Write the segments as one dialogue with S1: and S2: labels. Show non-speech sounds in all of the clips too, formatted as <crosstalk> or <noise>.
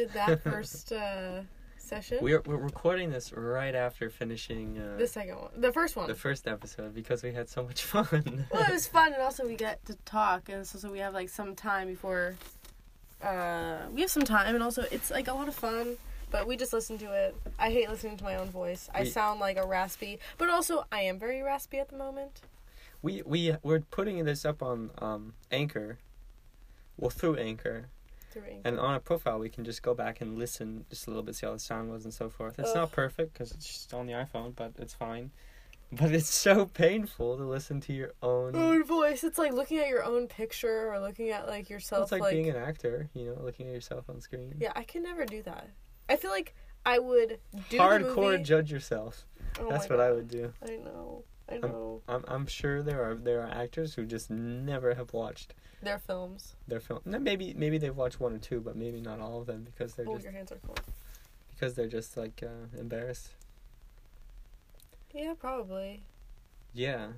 S1: did that first uh, session.
S2: We're we're recording this right after finishing uh,
S1: the second one, the first one.
S2: the first episode because we had so much fun. <laughs>
S1: well, it was fun, and also we get to talk, and so, so we have like some time before. Uh, we have some time, and also it's like a lot of fun. But we just listen to it. I hate listening to my own voice. I
S2: We-
S1: sound like a raspy, but also I am very raspy at the moment.
S2: we we we're putting this up on um Anchor. Well, through Anchor,
S1: Ink.
S2: and on a profile, we can just go back and listen just a little bit, see how the sound was, and so forth. It's not perfect because it's just on the iPhone, but it's fine. <laughs> But it's so painful to listen to your own.
S1: own voice. It's like looking at your own picture or looking at like yourself.
S2: it's like,
S1: like
S2: being an actor, you know, looking at yourself on screen.
S1: yeah, I can never do that. I feel like I would do
S2: Hardcore judge yourself.
S1: Oh
S2: That's what I would do.
S1: I know. I know.
S2: I'm I'm sure there are there are actors who just never have watched
S1: Their films.
S2: their film. No, maybe maybe they've watched one or two, but maybe not all of them because they're
S1: Oh,
S2: just
S1: your hands are cool.
S2: because they're just like uh, embarrassed.
S1: Yeah, probably.
S2: Yeah.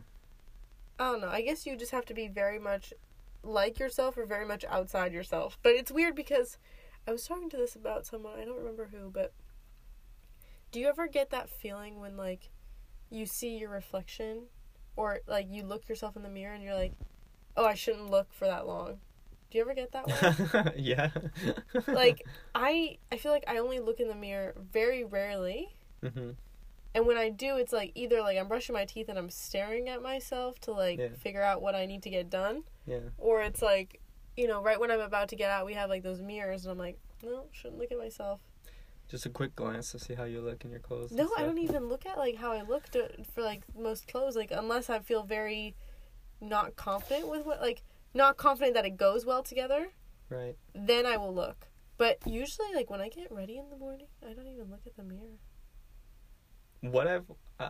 S1: I don't know. I guess you just have to be very much like yourself or very much outside yourself. But it's weird because I was talking to this about someone, I don't remember who, but do you ever get that feeling when like you see your reflection or like you look yourself in the mirror and you're like, "Oh, I shouldn't look for that long." Do you ever get that <laughs>
S2: yeah. <laughs>
S1: like I I feel like I only look in the mirror very rarely.
S2: hmm
S1: And when I do, it's like either like I'm brushing my teeth and I'm staring at myself to like
S2: Yeah.
S1: figure out what I need to get done,
S2: Yeah.
S1: or it's like, you know, right when I'm about to get out, we have like those mirrors, and I'm like, no, shouldn't look at myself.
S2: Just a quick glance to see how you look in your clothes.
S1: No, I don't even look at like how I look to, for like most clothes, like unless I feel very not confident with what, like not confident that it goes well together,
S2: Right.
S1: then I will look. But usually, like when I get ready in the morning, I don't even look at the mirror.
S2: What I've uh,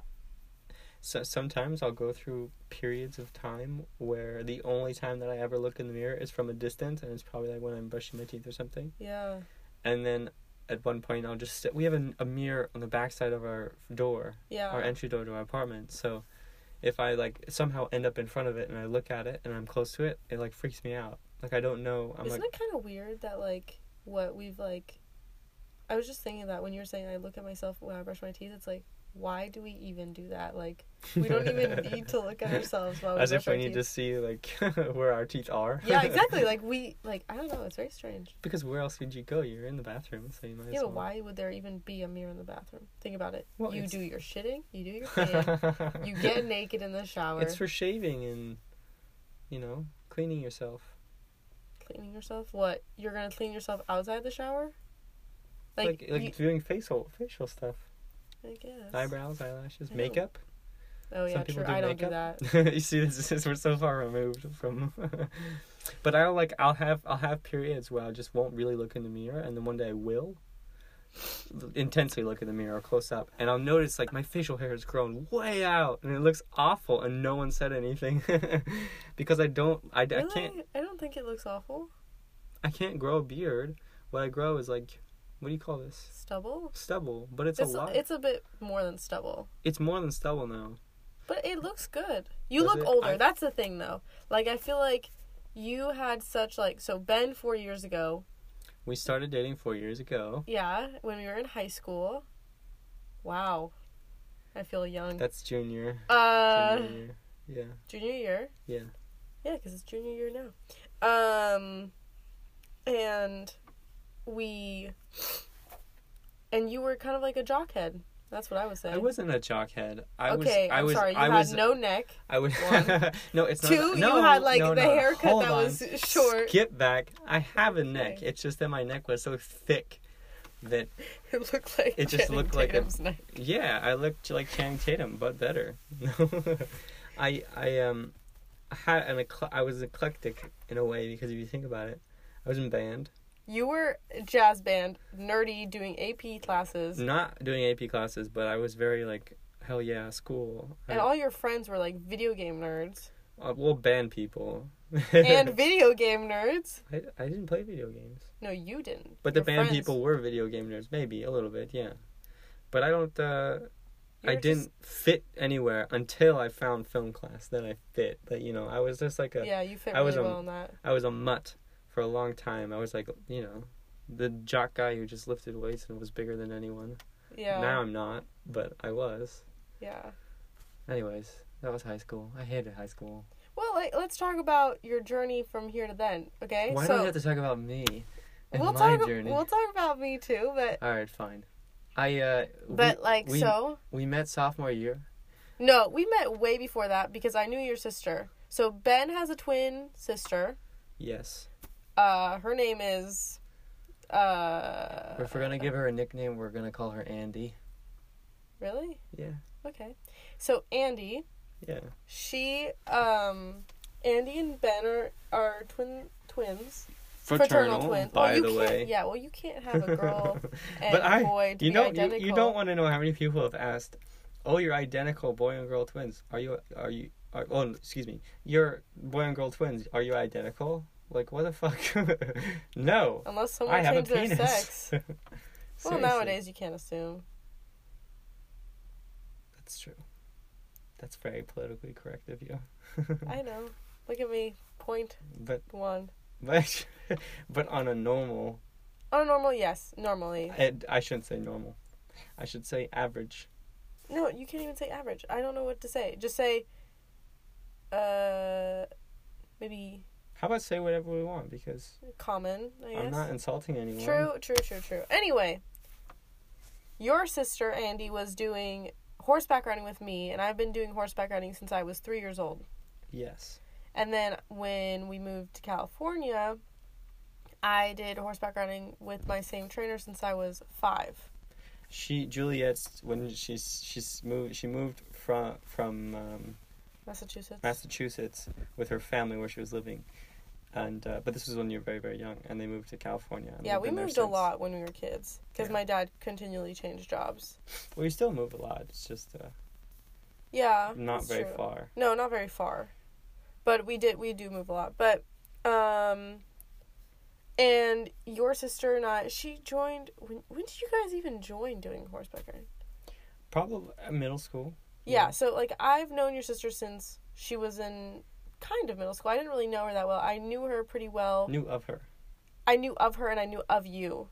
S2: so sometimes I'll go through periods of time where the only time that I ever look in the mirror is from a distance, and it's probably like when I'm brushing my teeth or something.
S1: Yeah.
S2: And then at one point I'll just sit. We have a, a mirror on the backside of our door,
S1: Yeah.
S2: our entry door to our apartment. So if I like somehow end up in front of it and I look at it and I'm close to it, it like freaks me out. Like I don't know. I'm
S1: Isn't
S2: like
S1: it kind of weird that like what we've like? I was just thinking that when you were saying I look at myself when I brush my teeth, it's like why do we even do that? Like we don't even <laughs> need to look at ourselves while we
S2: as if we need
S1: teeth.
S2: to see like <laughs> where our teeth are.
S1: yeah, <laughs> exactly. Like we like I don't know. It's very strange.
S2: because where else would you go? You're in the bathroom, so you might. as
S1: Yeah, but
S2: well.
S1: why would there even be a mirror in the bathroom? Think about it.
S2: Well,
S1: you
S2: it's-
S1: do your shitting. You do your peeing. you get naked in the shower,
S2: It's for shaving and, you know, cleaning yourself.
S1: cleaning yourself. What? You're gonna clean yourself outside the shower?
S2: Like
S1: Like,
S2: like,
S1: you-
S2: doing facial facial stuff,
S1: I guess.
S2: eyebrows, eyelashes, makeup.
S1: Oh yeah,
S2: Some people
S1: true.
S2: do
S1: I don't do that. <laughs>
S2: you see, this is we're so far removed from. <laughs> but I'll like I'll have I'll have periods where I just won't really look in the mirror, and then one day I will intensely look in the mirror close up, and I'll notice like my facial hair has grown way out, and it looks awful, and no one said anything <laughs> because I don't I, I can't
S1: I don't think it looks awful.
S2: I can't grow a beard. What I grow is like what do you call this?
S1: Stubble.
S2: Stubble, but it's,
S1: It's
S2: a lot.
S1: it's a bit more than stubble,
S2: It's more than stubble now.
S1: but it looks good. You
S2: Does
S1: look
S2: it?
S1: older.
S2: I-
S1: That's the thing, though. Like I feel like you had such like so Ben four years ago.
S2: We started dating four years ago.
S1: Yeah, when we were in high school. Wow, I feel young.
S2: That's junior.
S1: uh,
S2: junior year. Yeah.
S1: junior year.
S2: Yeah.
S1: Yeah, because it's junior year now. Um, and we, and you were kind of like a jockhead. That's what I was saying.
S2: I wasn't a jockhead. I
S1: okay,
S2: was. I
S1: I'm
S2: was.
S1: sorry. You
S2: I
S1: had
S2: was.
S1: no neck.
S2: I was.
S1: One. <laughs>
S2: no, it's not.
S1: Two,
S2: no,
S1: you had like
S2: no,
S1: the
S2: no.
S1: haircut
S2: Hold
S1: that
S2: on.
S1: was short.
S2: Skip back. I have a neck.
S1: Okay.
S2: It's just that my neck was so thick that <laughs>
S1: It looked like
S2: It just
S1: Channing
S2: looked like a-
S1: neck.
S2: yeah, I looked like Channing Tatum, but better. <laughs> I I um had an I was eclectic in a way because if you think about it, I was in band,
S1: You were jazz band, nerdy, doing AP classes,
S2: not doing AP classes, but I was very like hell yeah school. I,
S1: and all your friends were like video game nerds
S2: uh, well band people.
S1: and <laughs> video game nerds.
S2: I, I didn't play video games.
S1: No, you didn't.
S2: But the
S1: Your
S2: band
S1: friends.
S2: people were video game nerds, maybe a little bit, yeah. But I don't. uh I didn't fit anywhere until I found film class. Then I fit. But you know, I was just like a.
S1: Yeah, you fit
S2: I
S1: really
S2: was a-
S1: well in that.
S2: I was a mutt for a long time. I was like, you know, the jock guy who just lifted weights and was bigger than anyone.
S1: Yeah.
S2: Now I'm not, but I was.
S1: Yeah.
S2: Anyways, that was high school. I hated high school.
S1: Well, like, let's talk about your journey from here to then. Okay.
S2: Why
S1: so
S2: do we have to talk about me and
S1: we'll
S2: my
S1: talk.
S2: journey?
S1: We'll talk about me too, but
S2: All right, fine. I uh.
S1: but
S2: we,
S1: like
S2: we,
S1: so.
S2: we met sophomore year.
S1: No, we met way before that because I knew your sister. So Ben has a twin sister.
S2: Yes.
S1: Uh, her name is. Uh,
S2: if we're gonna give her a nickname, we're gonna call her Andy.
S1: Really?
S2: Yeah.
S1: Okay. So Andy,
S2: Yeah.
S1: she, um, Andy and Ben are, are twin twins.
S2: Fraternal,
S1: twins.
S2: by
S1: well, you
S2: the
S1: can't,
S2: way.
S1: Yeah. Well, you can't have a girl <laughs> and
S2: but
S1: a
S2: I,
S1: boy to
S2: you
S1: be
S2: know, you,
S1: identical.
S2: you don't want to know how many people have asked, "Oh, you're identical, boy and girl twins. Are you? Are you? Are, oh, excuse me. You're boy and girl twins. Are you identical? Like what the fuck? <laughs> no.
S1: Unless someone
S2: I have
S1: their sex. <laughs> Well, nowadays you can't assume.
S2: That's true. That's very politically correct of you.
S1: I <laughs> know. Look at me. Point
S2: but
S1: one.
S2: but but on a normal,
S1: On a normal, yes, normally.
S2: I, I shouldn't say normal. I should say average.
S1: No, you can't even say average. I don't know what to say. Just say, uh, maybe
S2: How about say whatever we want because
S1: common. I guess.
S2: I'm not insulting anyone.
S1: True, true, true, true. Anyway, your sister Andy was doing horseback riding with me, and I've been doing horseback riding since I was three years old.
S2: Yes.
S1: And then when we moved to California, I did horseback riding with my same trainer since I was five.
S2: She Juliet's when she's she's moved she moved from from um,
S1: Massachusetts.
S2: Massachusetts with her family where she was living, and uh, but this was when you were very very young, and they moved to California. and
S1: yeah, we moved a lot when we were kids because
S2: Yeah.
S1: my dad continually changed jobs. <laughs>
S2: Well, you still move a lot. It's just uh,
S1: Yeah,
S2: not very
S1: true.
S2: far.
S1: No, not very far. But we did we do move a lot. But um and your sister and I she joined when when did you guys even join doing horseback riding?
S2: Probably uh, middle school.
S1: Yeah,
S2: Yeah.
S1: so like I've known your sister since she was in kind of middle school. I didn't really know her that well. I knew her pretty well.
S2: Knew of her.
S1: I knew of her and I knew of you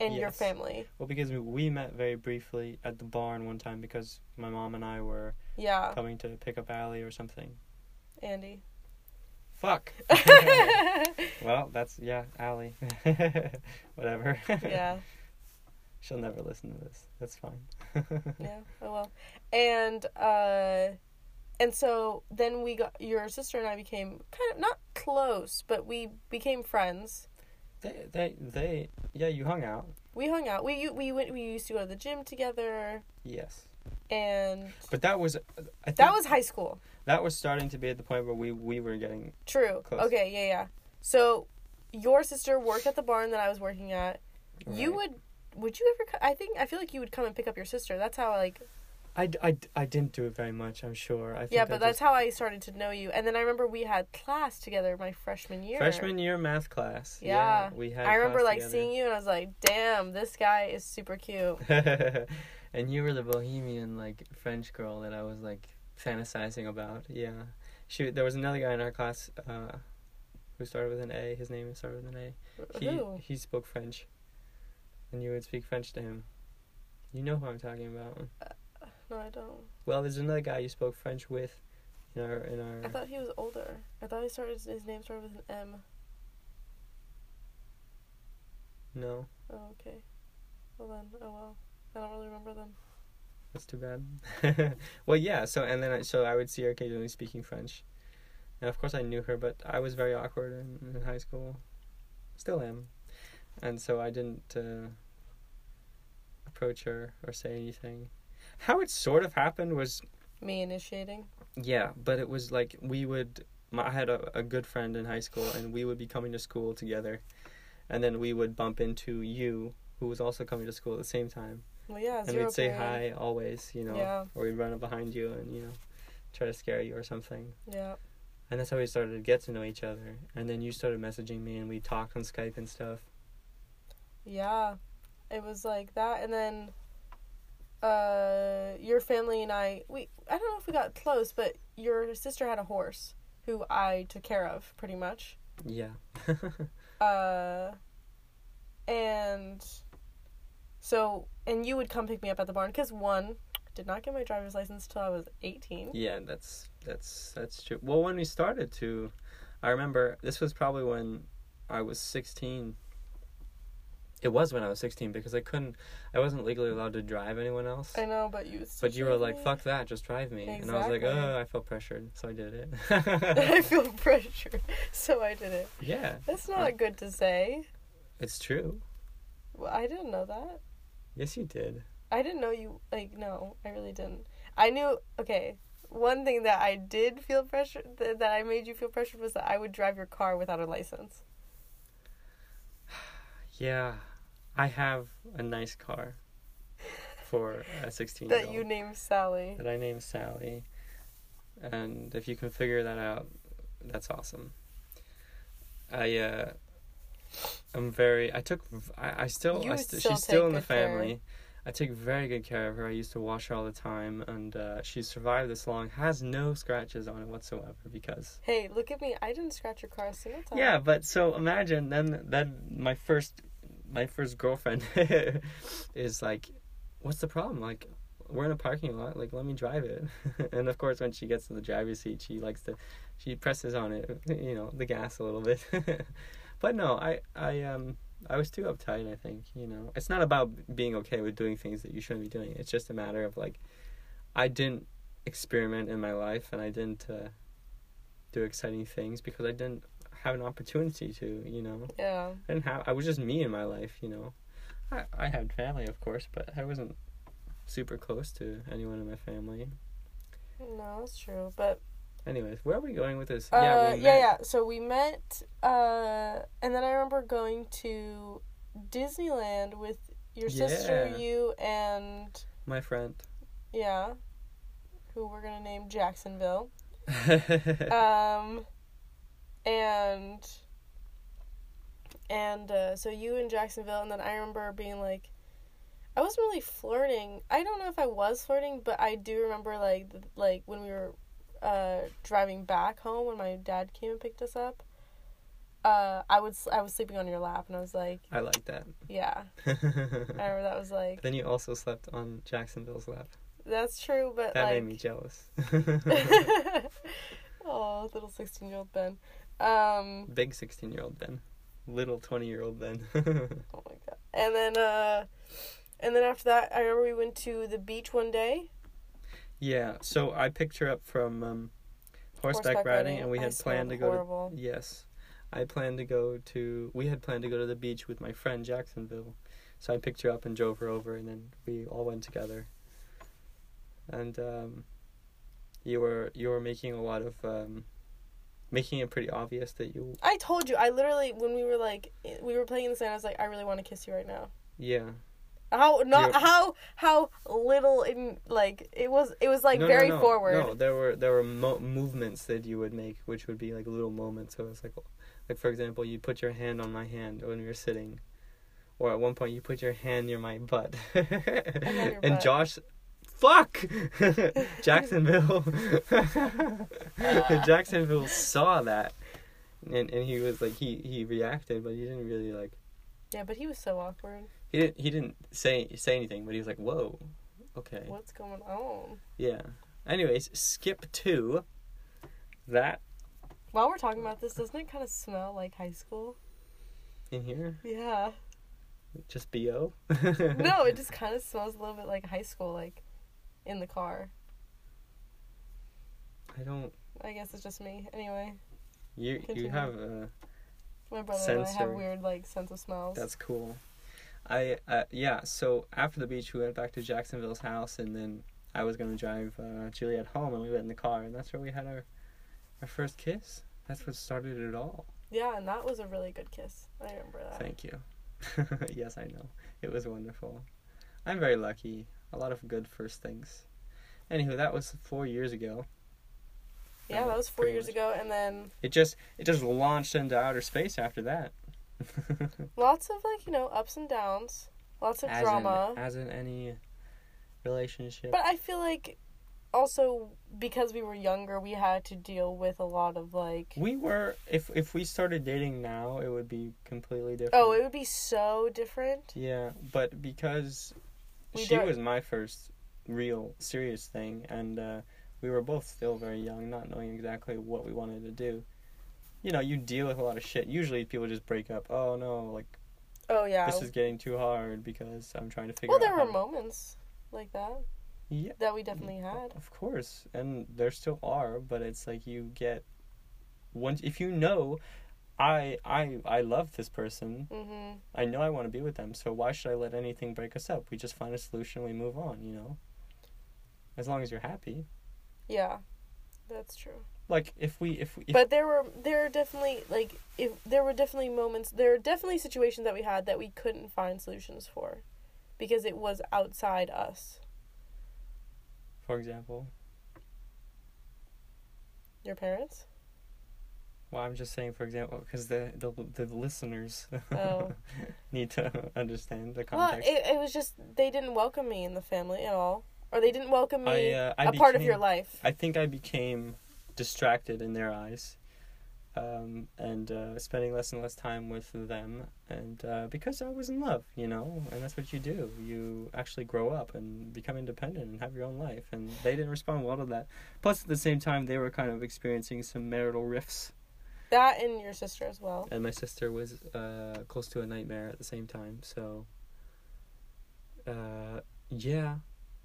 S1: and your family.
S2: Well, because we, we met very briefly at the barn one time because my mom and I were
S1: Yeah,
S2: coming to pick up Allie or something.
S1: Andy.
S2: Fuck. <laughs> well, that's yeah, Allie. <laughs> Whatever.
S1: yeah.
S2: She'll never listen to this. That's fine. <laughs>
S1: Yeah, oh well. And uh and so then we got your sister and I became kind of not close, but we became friends.
S2: They, they, they, yeah, you hung out.
S1: We hung out. We we went we used to go to the gym together
S2: Yes.
S1: and
S2: But that was, I think
S1: that was high school.
S2: that was starting to be at the point where we, we were getting,
S1: True.
S2: Close.
S1: Okay, yeah, yeah. So your sister worked at the barn that I was working at. You would would you ever I think I feel like you would come and pick up your sister. That's how like
S2: I, I, I didn't do it very much, I'm sure. I think
S1: yeah,
S2: I
S1: but that's
S2: just-
S1: how I started to know you. And then I remember we had class together my freshman year.
S2: Freshman year math class.
S1: Yeah.
S2: we had
S1: I remember like
S2: together.
S1: seeing you and I was like, "Damn, this guy is super cute." <laughs>
S2: and you were the bohemian like French girl that I was like fantasizing about. Yeah, she. There was another guy in our class uh, who started with an A. His name started with an A. He
S1: Who?
S2: he spoke French, and you would speak French to him. You know who I'm talking about.
S1: No, I don't.
S2: Well, there's another guy you spoke French with in our in our.
S1: I thought he was older. I thought he started. His name started with an M.
S2: No,
S1: Oh, okay. Well then, oh well. I don't really remember them.
S2: that's too bad. <laughs> well, yeah. So and then I, so I would see her occasionally speaking French, and of course I knew her, but I was very awkward in, in high school. Still am, and so I didn't uh, approach her or say anything. How it sort of happened was
S1: Me initiating.
S2: Yeah, but it was like we would. My, I had a, a good friend in high school, and we would be coming to school together, and then we would bump into you, who was also coming to school at the same time,
S1: Well, yeah.
S2: and we'd say
S1: period.
S2: hi always, you know,
S1: Yeah.
S2: or we'd run up behind you and you know, try to scare you or something.
S1: Yeah.
S2: And that's how we started to get to know each other. And then you started messaging me, and we talked on Skype and stuff.
S1: Yeah. It was like that, and then. Uh, your family and I, we, I don't know if we got close, but your sister had a horse who I took care of pretty much.
S2: Yeah. <laughs>
S1: Uh, and so and you would come pick me up at the barn because one did not get my driver's license till I was eighteen.
S2: Yeah, that's that's that's true. Well, when we started to, I remember this was probably when I was sixteen. It was when I was sixteen because I couldn't, I wasn't legally allowed to drive anyone else.
S1: I know, but you.
S2: But you were like,
S1: me.
S2: "Fuck that, just drive me," and I was like, "Oh, I felt pressured, so I did it." <laughs>
S1: I feel <laughs> pressured, so I did it.
S2: yeah,
S1: That's not good to say.
S2: it's true.
S1: Well, I didn't know that.
S2: Yes, you did.
S1: I didn't know you like no, I really didn't. I knew okay. One thing that I did feel pressure th- that I made you feel pressured was that I would drive your car without a license. <sighs>
S2: Yeah, I have a nice car for a sixteen year
S1: That
S2: old
S1: you named Sally.
S2: that I named Sally, and if you can figure that out, that's awesome. I uh, I'm very. I took. I, I still. I st-
S1: still
S2: she's still in the
S1: good care.
S2: family. I take very good care of her. I used to wash her all the time, and uh, she's survived this long. Has no scratches on it whatsoever because.
S1: Hey, look at me. I didn't scratch your car a single time.
S2: Yeah, but so imagine then then my first my first girlfriend <laughs> is like, what's the problem? Like, we're in a parking lot. Like, let me drive it. <laughs> and of course, when she gets to the driver's seat, she likes to, she presses on it, you know, the gas a little bit. <laughs> but no, I I um I was too uptight. I think you know, it's not about being okay with doing things that you shouldn't be doing. It's just a matter of like, I didn't experiment in my life, and I didn't uh, do exciting things because I didn't have an opportunity to, you know.
S1: Yeah.
S2: I didn't have I was just me in my life, you know. I I had family of course, but I wasn't super close to anyone in my family.
S1: No, that's true. But
S2: Anyways, where are we going with this?
S1: uh, yeah,
S2: we
S1: yeah,
S2: met.
S1: So we met, uh, and then I remember going to Disneyland with your sister, you, and
S2: My friend.
S1: yeah, who we're gonna name Jacksonville. <laughs> um and and uh, so you in Jacksonville and then I remember being like I wasn't really flirting. I don't know if I was flirting, but I do remember like th- like when we were uh driving back home when my dad came and picked us up. Uh I was I was sleeping on your lap and I was like,
S2: I like that.
S1: yeah. <laughs> I remember that was like
S2: then you also slept on Jacksonville's lap.
S1: that's true, but
S2: That
S1: like
S2: made me jealous. <laughs> <laughs>
S1: oh, little 16-year-old Ben. Um
S2: Big 16 year old Ben. Little 20 year old Ben. <laughs>
S1: Oh my god. And then uh and then after that I remember we went to the beach one day.
S2: yeah, so I picked her up from um, horseback, riding, and we
S1: I
S2: had planned to go to. Yes. I planned to go to we had planned to go to the beach with my friend Jacksonville. So I picked her up and drove her over and then we all went together. And um you were you were making a lot of um making it pretty obvious that you
S1: I told you, I literally when we were like we were playing in the sand, I was like, I really want to kiss you right now.
S2: yeah.
S1: How not
S2: You're-
S1: how how little in like it was it was like
S2: No,
S1: very
S2: no, no,
S1: forward.
S2: No, there were there were mo- movements that you would make which would be like little moments. So it's like like for example, you put your hand on my hand when we were sitting. Or at one point you put your hand near my butt. <laughs> and
S1: butt.
S2: Josh fuck <laughs> Jacksonville <laughs> Jacksonville saw that and and he was like he he reacted but he didn't really like
S1: Yeah, but he was so awkward.
S2: he didn't he didn't say say anything but he was like whoa okay
S1: What's going on?
S2: yeah anyways skip to that
S1: While we're talking about this, doesn't it kind of smell like high school?
S2: in here
S1: Yeah.
S2: just bo <laughs>
S1: no, it just kind of smells a little bit like high school, like in the car.
S2: i don't
S1: I guess it's just me. Anyway,
S2: you you have a.
S1: my brother and I have weird like sense of smells.
S2: That's cool. I uh, yeah. So after the beach, we went back to Jacksonville's house, and then I was gonna drive uh, Juliet home, and we went in the car, and that's where we had our our first kiss. That's what started it all.
S1: yeah, and that was a really good kiss. I remember that.
S2: Thank you. <laughs> yes, I know. It was wonderful. I'm very lucky. A lot of good first things. Anywho, that was four years ago.
S1: yeah, that was four years
S2: much.
S1: ago, and then
S2: It just it just launched into outer space after that. <laughs>
S1: lots of like you know ups and downs, lots of
S2: as
S1: drama.
S2: in as in any relationship.
S1: But I feel like also because we were younger, we had to deal with a lot of like.
S2: We were if if we started dating now, it would be completely oh, different.
S1: Oh, it would be so different.
S2: Yeah, but because
S1: We
S2: she
S1: don't-
S2: was my first real serious thing, and uh, we were both still very young, not knowing exactly what we wanted to do. You know, you deal with a lot of shit. Usually, people just break up. Oh no, like
S1: Oh yeah.
S2: this is getting too hard because I'm trying to figure
S1: well,
S2: out.
S1: there were moments like that
S2: Yeah,
S1: that we definitely had.
S2: of course, and there still are, but it's like you get once if you know. I I I love this person.
S1: Mhm.
S2: I know I want to be with them, so why should I let anything break us up? We just find a solution, we move on, you know? As long as you're happy.
S1: Yeah, that's true.
S2: Like if we if we if,
S1: but there were there are definitely like if there were definitely moments there are definitely situations that we had that we couldn't find solutions for because it was outside us.
S2: for example,
S1: Your parents?
S2: Well I'm just saying for example because the, the the listeners
S1: Oh. <laughs>
S2: need to understand the context.
S1: Well, it, it was just they didn't welcome me in the family at all, or they didn't welcome
S2: I,
S1: me
S2: uh, I
S1: a part of your life.
S2: I think I became distracted in their eyes. Um, and uh, spending less and less time with them, and uh, because I was in love, you know, and that's what you do. You actually grow up and become independent and have your own life, and they didn't respond well to that. Plus, at the same time, they were kind of experiencing some marital rifts,
S1: That and your sister as well.
S2: and my sister was uh, close to a nightmare at the same time. So, uh, yeah,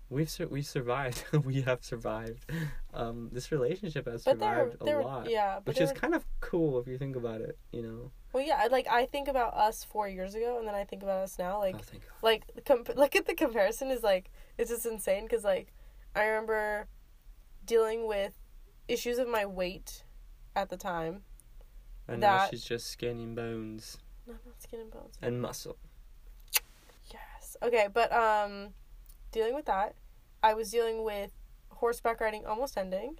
S2: we've sur- we survived. <laughs> we have survived. Um, this relationship has
S1: But
S2: survived
S1: there,
S2: a lot,
S1: yeah, but
S2: which is
S1: were-
S2: kind of cool if you think about it. You know,
S1: well, yeah. Like I think about us four years ago, and then I think about us now. Like,
S2: oh, thank God.
S1: like comp- <laughs> look at the comparison is like it's just insane because like I remember dealing with issues of my weight at the time.
S2: And now
S1: that-
S2: she's just skin and bones
S1: No, not skin and bones.
S2: and muscle.
S1: Yes. Okay, but um, dealing with that, I was dealing with horseback riding almost ending.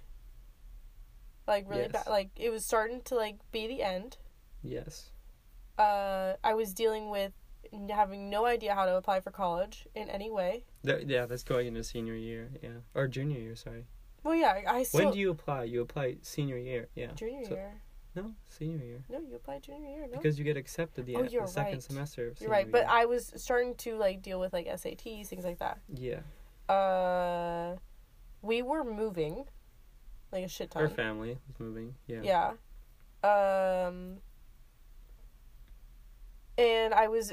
S1: Like really
S2: Yes.
S1: bad. Like it was starting to like be the end.
S2: Yes.
S1: Uh, I was dealing with n- having no idea how to apply for college in any way.
S2: Yeah, that's going into senior year. Yeah, or junior year. Sorry.
S1: Well, yeah, I still
S2: when do you apply? You apply senior year. Yeah.
S1: junior
S2: So-
S1: year.
S2: No, senior year.
S1: No, you applied junior year. No,
S2: Because you get accepted the,
S1: Oh,
S2: the
S1: you're
S2: second
S1: right.
S2: semester. Of
S1: you're right. But. I was starting to like deal with like SATs, things like that.
S2: yeah,
S1: Uh, we were moving, like a shit ton.
S2: her family was moving. Yeah.
S1: Yeah. Um and I was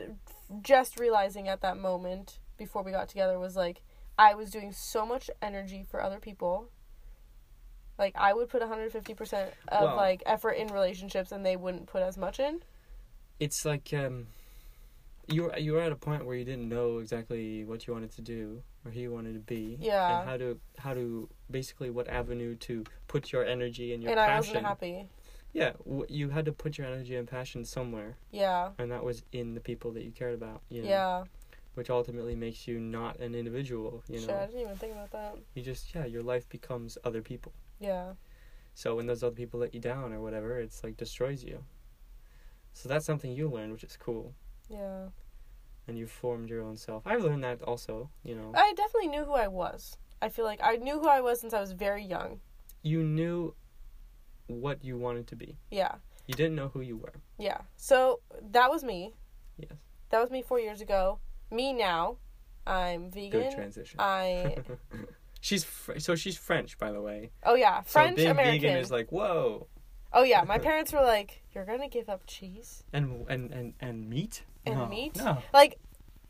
S1: just realizing at that moment before we got together was like I was doing so much energy for other people. Like I would put 150% of
S2: Well-
S1: like effort in relationships and they wouldn't put as much in.
S2: It's like um, you were you were at a point where you didn't know exactly what you wanted to do or who you wanted to be.
S1: Yeah.
S2: And how to how to basically what avenue to put your energy and your passion.
S1: and I wasn't happy.
S2: Yeah, w- you had to put your energy and passion somewhere,
S1: Yeah.
S2: and that was in the people that you cared about. You know,
S1: Yeah.
S2: Which ultimately makes you not an individual. You know,
S1: I didn't even think about that.
S2: you just yeah, your life becomes other people.
S1: Yeah.
S2: So when those other people let you down or whatever, it's like destroys you. So that's something you learned, which is cool,
S1: Yeah.
S2: and you formed your own self. I've learned that also. You know,
S1: I definitely knew who I was. I feel like I knew who I was since I was very young.
S2: you knew what you wanted to be.
S1: Yeah.
S2: You didn't know who you were.
S1: Yeah. So that was me.
S2: Yes.
S1: That was me four years ago. Me now. I'm vegan.
S2: Good transition.
S1: I <laughs>
S2: she's fr- so she's French, by the way.
S1: oh yeah, French
S2: so being
S1: American.
S2: vegan is like whoa,
S1: oh yeah, my parents were like, "You're gonna give up cheese
S2: and and and and meat
S1: and
S2: No,
S1: meat."
S2: No,
S1: Like,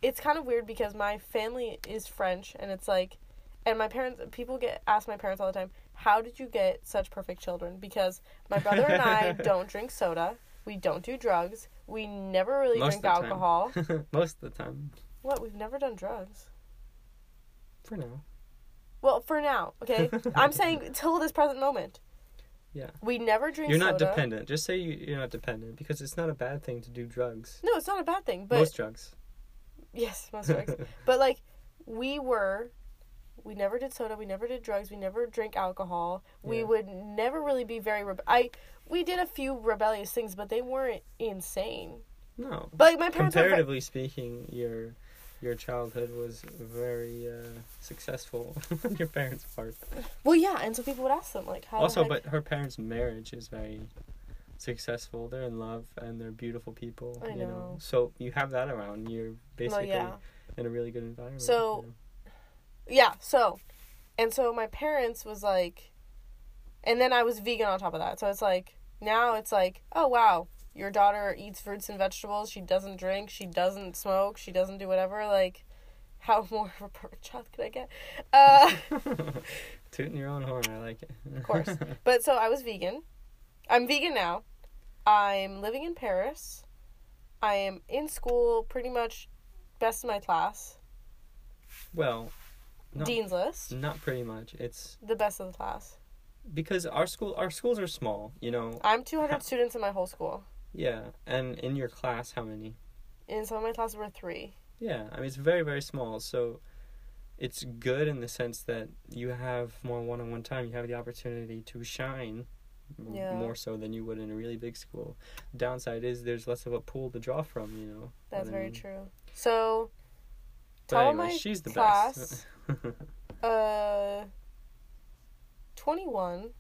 S1: it's kind of weird because my family is French, and it's like, and my parents. People get ask my parents all the time, "How did you get such perfect children?" Because my brother and I <laughs> don't drink soda. We don't do drugs. We never really
S2: Most
S1: drink
S2: of the time.
S1: alcohol. <laughs>
S2: most of the time.
S1: What? We've never done drugs.
S2: For now.
S1: Well, for now, okay. <laughs> I'm saying till this present moment.
S2: Yeah.
S1: We never drink.
S2: You're not
S1: soda.
S2: dependent. Just say you, you're not dependent because it's not a bad thing to do drugs.
S1: No, it's not a bad thing. But
S2: Most drugs.
S1: yes, most drugs. <laughs> but like, we were, we never did soda. We never did drugs. We never drank alcohol. We would never really be very. Rebe- I we did a few rebellious things, but they weren't insane.
S2: no.
S1: But like, my parents were. ve-
S2: Comparatively speaking, you're your childhood was very uh, successful <laughs> on your parents' part.
S1: Well, yeah, and so people would ask them like, how.
S2: also, but her parents' marriage is very successful. They're in love and they're beautiful people.
S1: I
S2: you know.
S1: know.
S2: So you have that around. You're
S1: well,
S2: basically
S1: yeah,
S2: in a really good environment.
S1: So-
S2: you know.
S1: yeah. So, and so my parents was like, and then I was vegan on top of that. So it's like now it's like, oh wow, your daughter eats fruits and vegetables. She doesn't drink. She doesn't smoke. She doesn't do whatever. Like, how <laughs> more of a perfect child could I get? Uh. <laughs>
S2: Tooting your own horn, I like it.
S1: Of course. <laughs> But so I was vegan. I'm vegan now. I'm living in Paris. I am in school pretty much best in my class.
S2: well, no,
S1: Dean's list.
S2: not pretty much. It's
S1: The best of the class.
S2: because our school, our schools are small. You know.
S1: I'm 200 students in my whole school.
S2: Yeah, and in your class, how many?
S1: In some of my classes were three.
S2: Yeah, I mean it's very very small, so it's good in the sense that you have more one-on-one time. You have the opportunity to shine
S1: Yeah.
S2: more so than you would in a really big school. Downside is there's less of a pool to draw from. You know.
S1: That's
S2: what I
S1: very
S2: mean?
S1: true. So, top
S2: anyway,
S1: my
S2: she's the
S1: class,
S2: best. <laughs>
S1: uh, 21.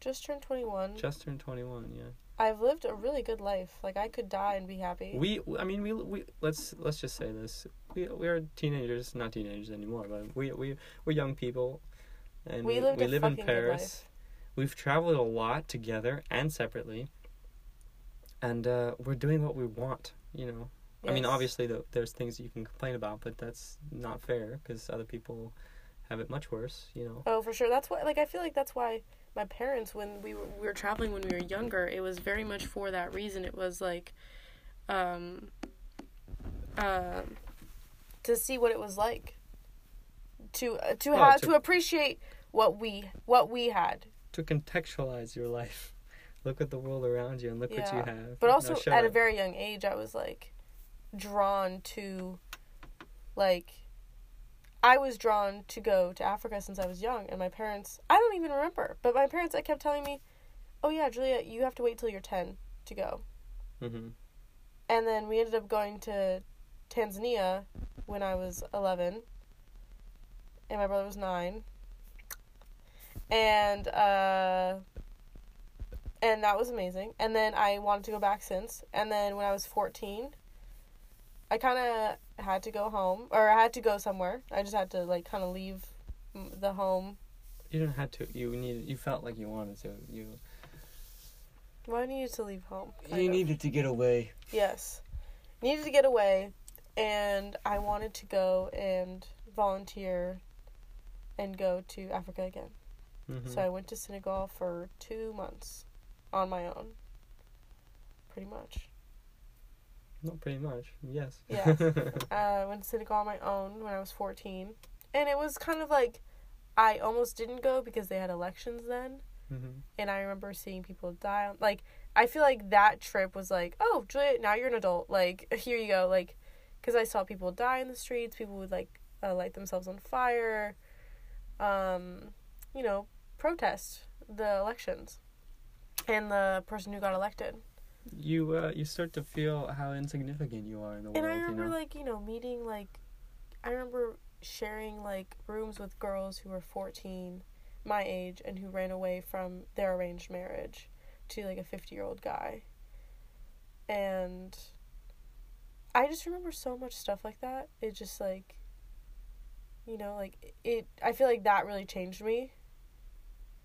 S1: Just turned 21.
S2: Just turned twenty-one. Yeah.
S1: I've lived a really good life. Like, I could die and be happy.
S2: We, I mean, we, we let's let's just say this: we we are teenagers, not teenagers anymore, but we we we're young people, and
S1: We
S2: we, we live in Paris. We've traveled a lot together and separately, and uh, we're doing what we want. You know, I mean, obviously, the, there's things you can complain about, but that's not fair because other people have it much worse. You know.
S1: Oh, for sure. That's why. Like, I feel like that's why my parents, when we were we were traveling when we were younger, it was very much for that reason. It was like, um, um, to see what it was like, to uh, to
S2: Well,
S1: have
S2: to-
S1: to appreciate what we what we had,
S2: To contextualize your life, <laughs> look at the world around you and look what you have.
S1: but also at a very young age, I was like drawn to, like. I was drawn to go to Africa since I was young, and my parents, I don't even remember, but my parents, I kept telling me, oh yeah, Julia, you have to wait till you're 10 to go.
S2: Mhm.
S1: And then we ended up going to Tanzania when I was 11, and my brother was 9. And, uh, and that was amazing. And then I wanted to go back since. And then when I was 14, I kind of had to go home, or I had to go somewhere. I just had to, like, kind of leave the home.
S2: You didn't have to. You needed. You felt like you wanted to. You.
S1: Well, I needed to leave home.
S2: You
S1: of.
S2: needed to get away.
S1: Yes. Needed to get away and I wanted to go and volunteer and go to Africa again.
S2: Mhm.
S1: So I went to Senegal for 2 months on my own. Pretty much.
S2: Not pretty much. Yes.
S1: Yes. <laughs> Uh, I went to Senegal on my own when I was 14. And it was kind of like I almost didn't go because they had elections then.
S2: hmm
S1: and I remember seeing people die. Like I feel like that trip was like, oh, Julia, now you're an adult. Like <laughs> here you go. Like because I saw people die in the streets. People would like uh, light themselves on fire. Um, you know, protest the elections, and the person who got elected.
S2: You uh, you start to feel how insignificant you are in the
S1: And
S2: world.
S1: And I remember
S2: you know.
S1: like you know meeting like, I remember sharing like rooms with girls who were fourteen, my age, and who ran away from their arranged marriage to like a fifty year old guy. And I just remember so much stuff like that. It just like, you know, like it. I feel like that really changed me.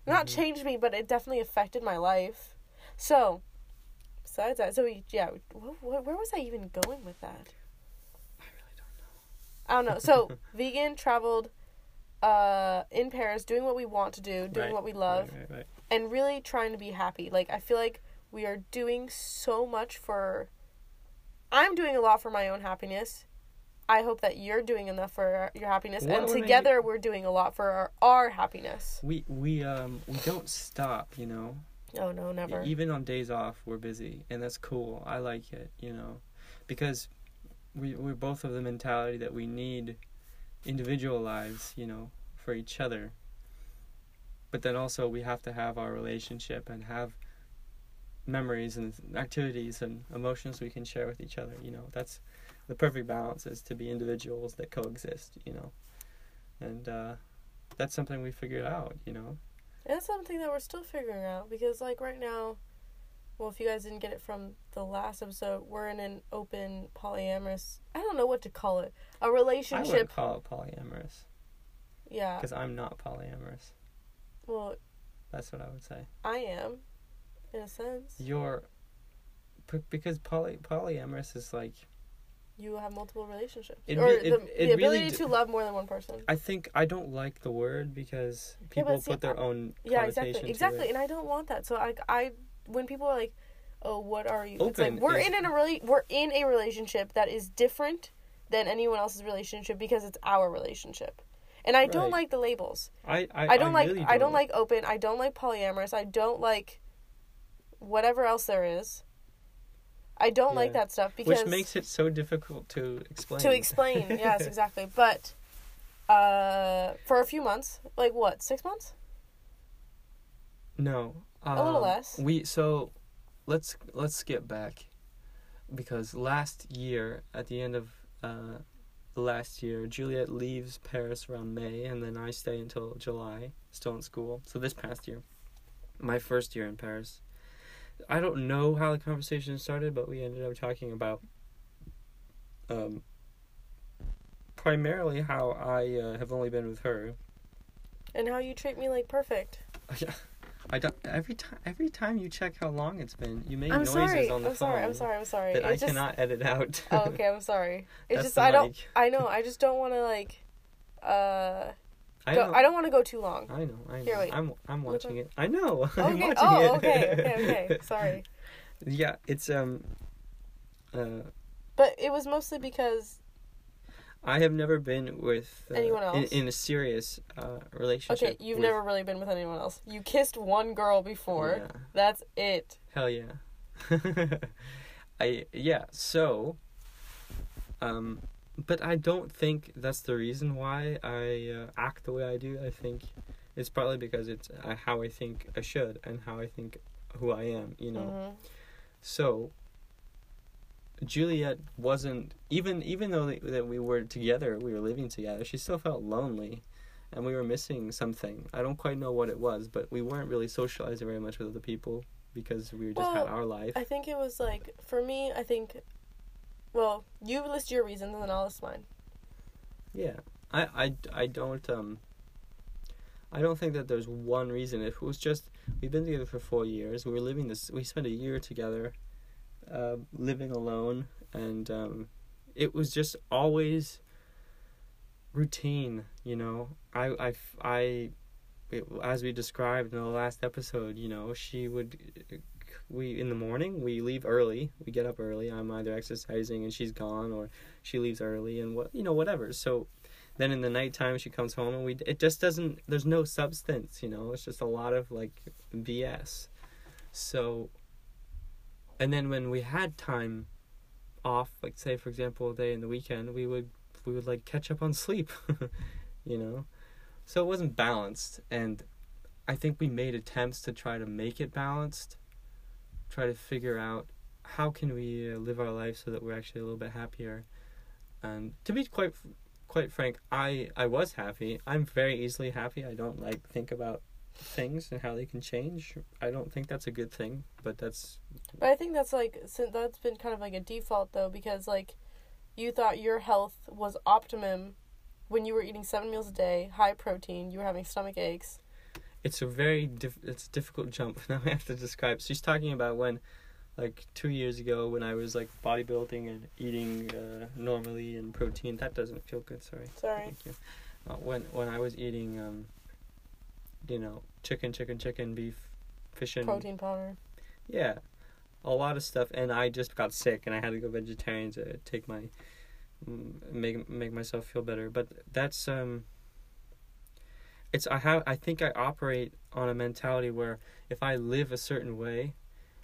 S1: Not
S2: Mhm.
S1: changed me, but it definitely affected my life. So, besides that, so we, yeah, wh- wh- where was I even going with that?
S2: I really don't know.
S1: I don't know. So, <laughs> vegan, traveled uh, in Paris, doing what we want to do, doing
S2: Right,
S1: what we love,
S2: Right, right,
S1: and really trying to be happy. Like, I feel like we are doing so much for. I'm doing a lot for my own happiness. I hope that you're doing enough for your happiness,
S2: What
S1: and
S2: when I-
S1: together we're doing a lot for our, our happiness.
S2: We we um we don't stop. You know.
S1: Oh no, never.
S2: Even on days off, we're busy, and that's cool. I like it, you know, because we we're both of the mentality that we need individual lives, you know, for each other. But then also we have to have our relationship and have memories and activities and emotions we can share with each other. You know, that's the perfect balance is to be individuals that coexist, you know. And uh, that's something we figured out, you know.
S1: And it's something that we're still figuring out because, like, right now, well, if you guys didn't get it from the last episode, we're in an open polyamorous. I don't know what to call it. A
S2: I wouldn't
S1: relationship.
S2: call it polyamorous
S1: Yeah.
S2: because I'm not polyamorous.
S1: Well,
S2: That's what I would say.
S1: I am, in a sense.
S2: You're because poly polyamorous is like
S1: You have multiple relationships,
S2: It
S1: or
S2: re-
S1: the,
S2: it- it
S1: the
S2: really
S1: ability
S2: d-
S1: to love more than one person.
S2: I think I don't like the word because people
S1: but see,
S2: put their own
S1: Yeah, exactly, exactly, and I don't want that. So I, I, when people are like, "Oh, what are you?" it's like we're
S2: is-
S1: in a really, we're in a relationship that is different than anyone else's relationship because it's our relationship, and I don't like the labels.
S2: I I,
S1: I don't like,
S2: really
S1: I don't like open. I don't like polyamorous. I don't like whatever else there is. I don't like that stuff because
S2: which makes it so difficult to explain.
S1: to explain. <laughs> yes, exactly. But uh, for a few months, like what, six months?
S2: No,
S1: A little
S2: um,
S1: less.
S2: We so let's let's skip back because last year at the end of uh, last year, Juliet leaves Paris around May, and then I stay until July, still in school. So this past year, my first year in Paris. I don't know how the conversation started, but we ended up talking about um, primarily how I uh, have only been with her
S1: And how you treat me like perfect. <laughs>
S2: I don't, every time every time you check how long it's been, you make
S1: I'm
S2: noises
S1: sorry.
S2: on the phone.
S1: I'm
S2: phone
S1: sorry. I'm sorry. I'm sorry.
S2: that
S1: It
S2: I
S1: just,
S2: cannot edit out.
S1: Oh, okay. I'm sorry. <laughs> It's
S2: That's
S1: just I don't.
S2: mic.
S1: I know. I just don't want to like. Uh,
S2: I
S1: go. I don't want to go too long.
S2: I know. I know.
S1: Here, wait.
S2: I'm I'm watching it. I know. <laughs> I'm
S1: Okay.
S2: watching
S1: Oh,
S2: it.
S1: okay. Okay. <laughs> Okay. Sorry.
S2: yeah, it's um. Uh,
S1: But it was mostly because
S2: I have never been with uh,
S1: Anyone
S2: in,
S1: else?
S2: in a serious uh, relationship.
S1: okay, you've
S2: with-
S1: never really been with anyone else. You kissed one girl before.
S2: Yeah.
S1: That's it.
S2: Hell yeah. <laughs> I yeah, so um but I don't think that's the reason why I uh, act the way I do. I think it's partly because it's uh, how I think I should and how I think who I am, you know.
S1: Mhm.
S2: So Juliet wasn't even even though that- that we were together, we were living together. She still felt lonely, and we were missing something. I don't quite know what it was, but we weren't really socializing very much with other people because we just had our life.
S1: I think it was like for me. I think. Well, you list your reasons and then I'll list mine.
S2: Yeah, I, I, I don't um. I don't think that there's one reason. If it was just we've been together for four years, we were living this. We spent a year together, uh, living alone, and um, it was just always routine. You know, I, I, it- as we described in the last episode, you know, she would. We in the morning we leave early. We get up early. I'm either exercising and she's gone, or she leaves early and what you know whatever. So then in the nighttime she comes home and we it just doesn't there's no substance, you know. It's just a lot of like BS. So and then when we had time off, like say for example a day in the weekend, we would we would like catch up on sleep, <laughs> you know. So it wasn't balanced and I think we made attempts to try to make it balanced, try to figure out how can we uh, live our life so that we're actually a little bit happier. And to be quite quite frank, I I was happy. I'm very easily happy. I don't like think about things and how they can change. I don't think that's a good thing, but that's
S1: But I think that's like since that's been kind of like a default though because like you thought your health was optimum when you were eating seven meals a day, high protein, you were having stomach aches.
S2: It's a very diff- it's a difficult jump. <laughs> Now I have to describe. She's talking about when, like two years ago, when I was like bodybuilding and eating uh, normally and protein. That doesn't feel good. Sorry.
S1: Sorry.
S2: Thank you. Uh, when when I was eating, um, you know, chicken, chicken, chicken, beef, fish and
S1: Protein powder.
S2: yeah, a lot of stuff, and I just got sick, and I had to go vegetarian to take my make make myself feel better. But that's um. It's I have I think I operate on a mentality where if I live a certain way,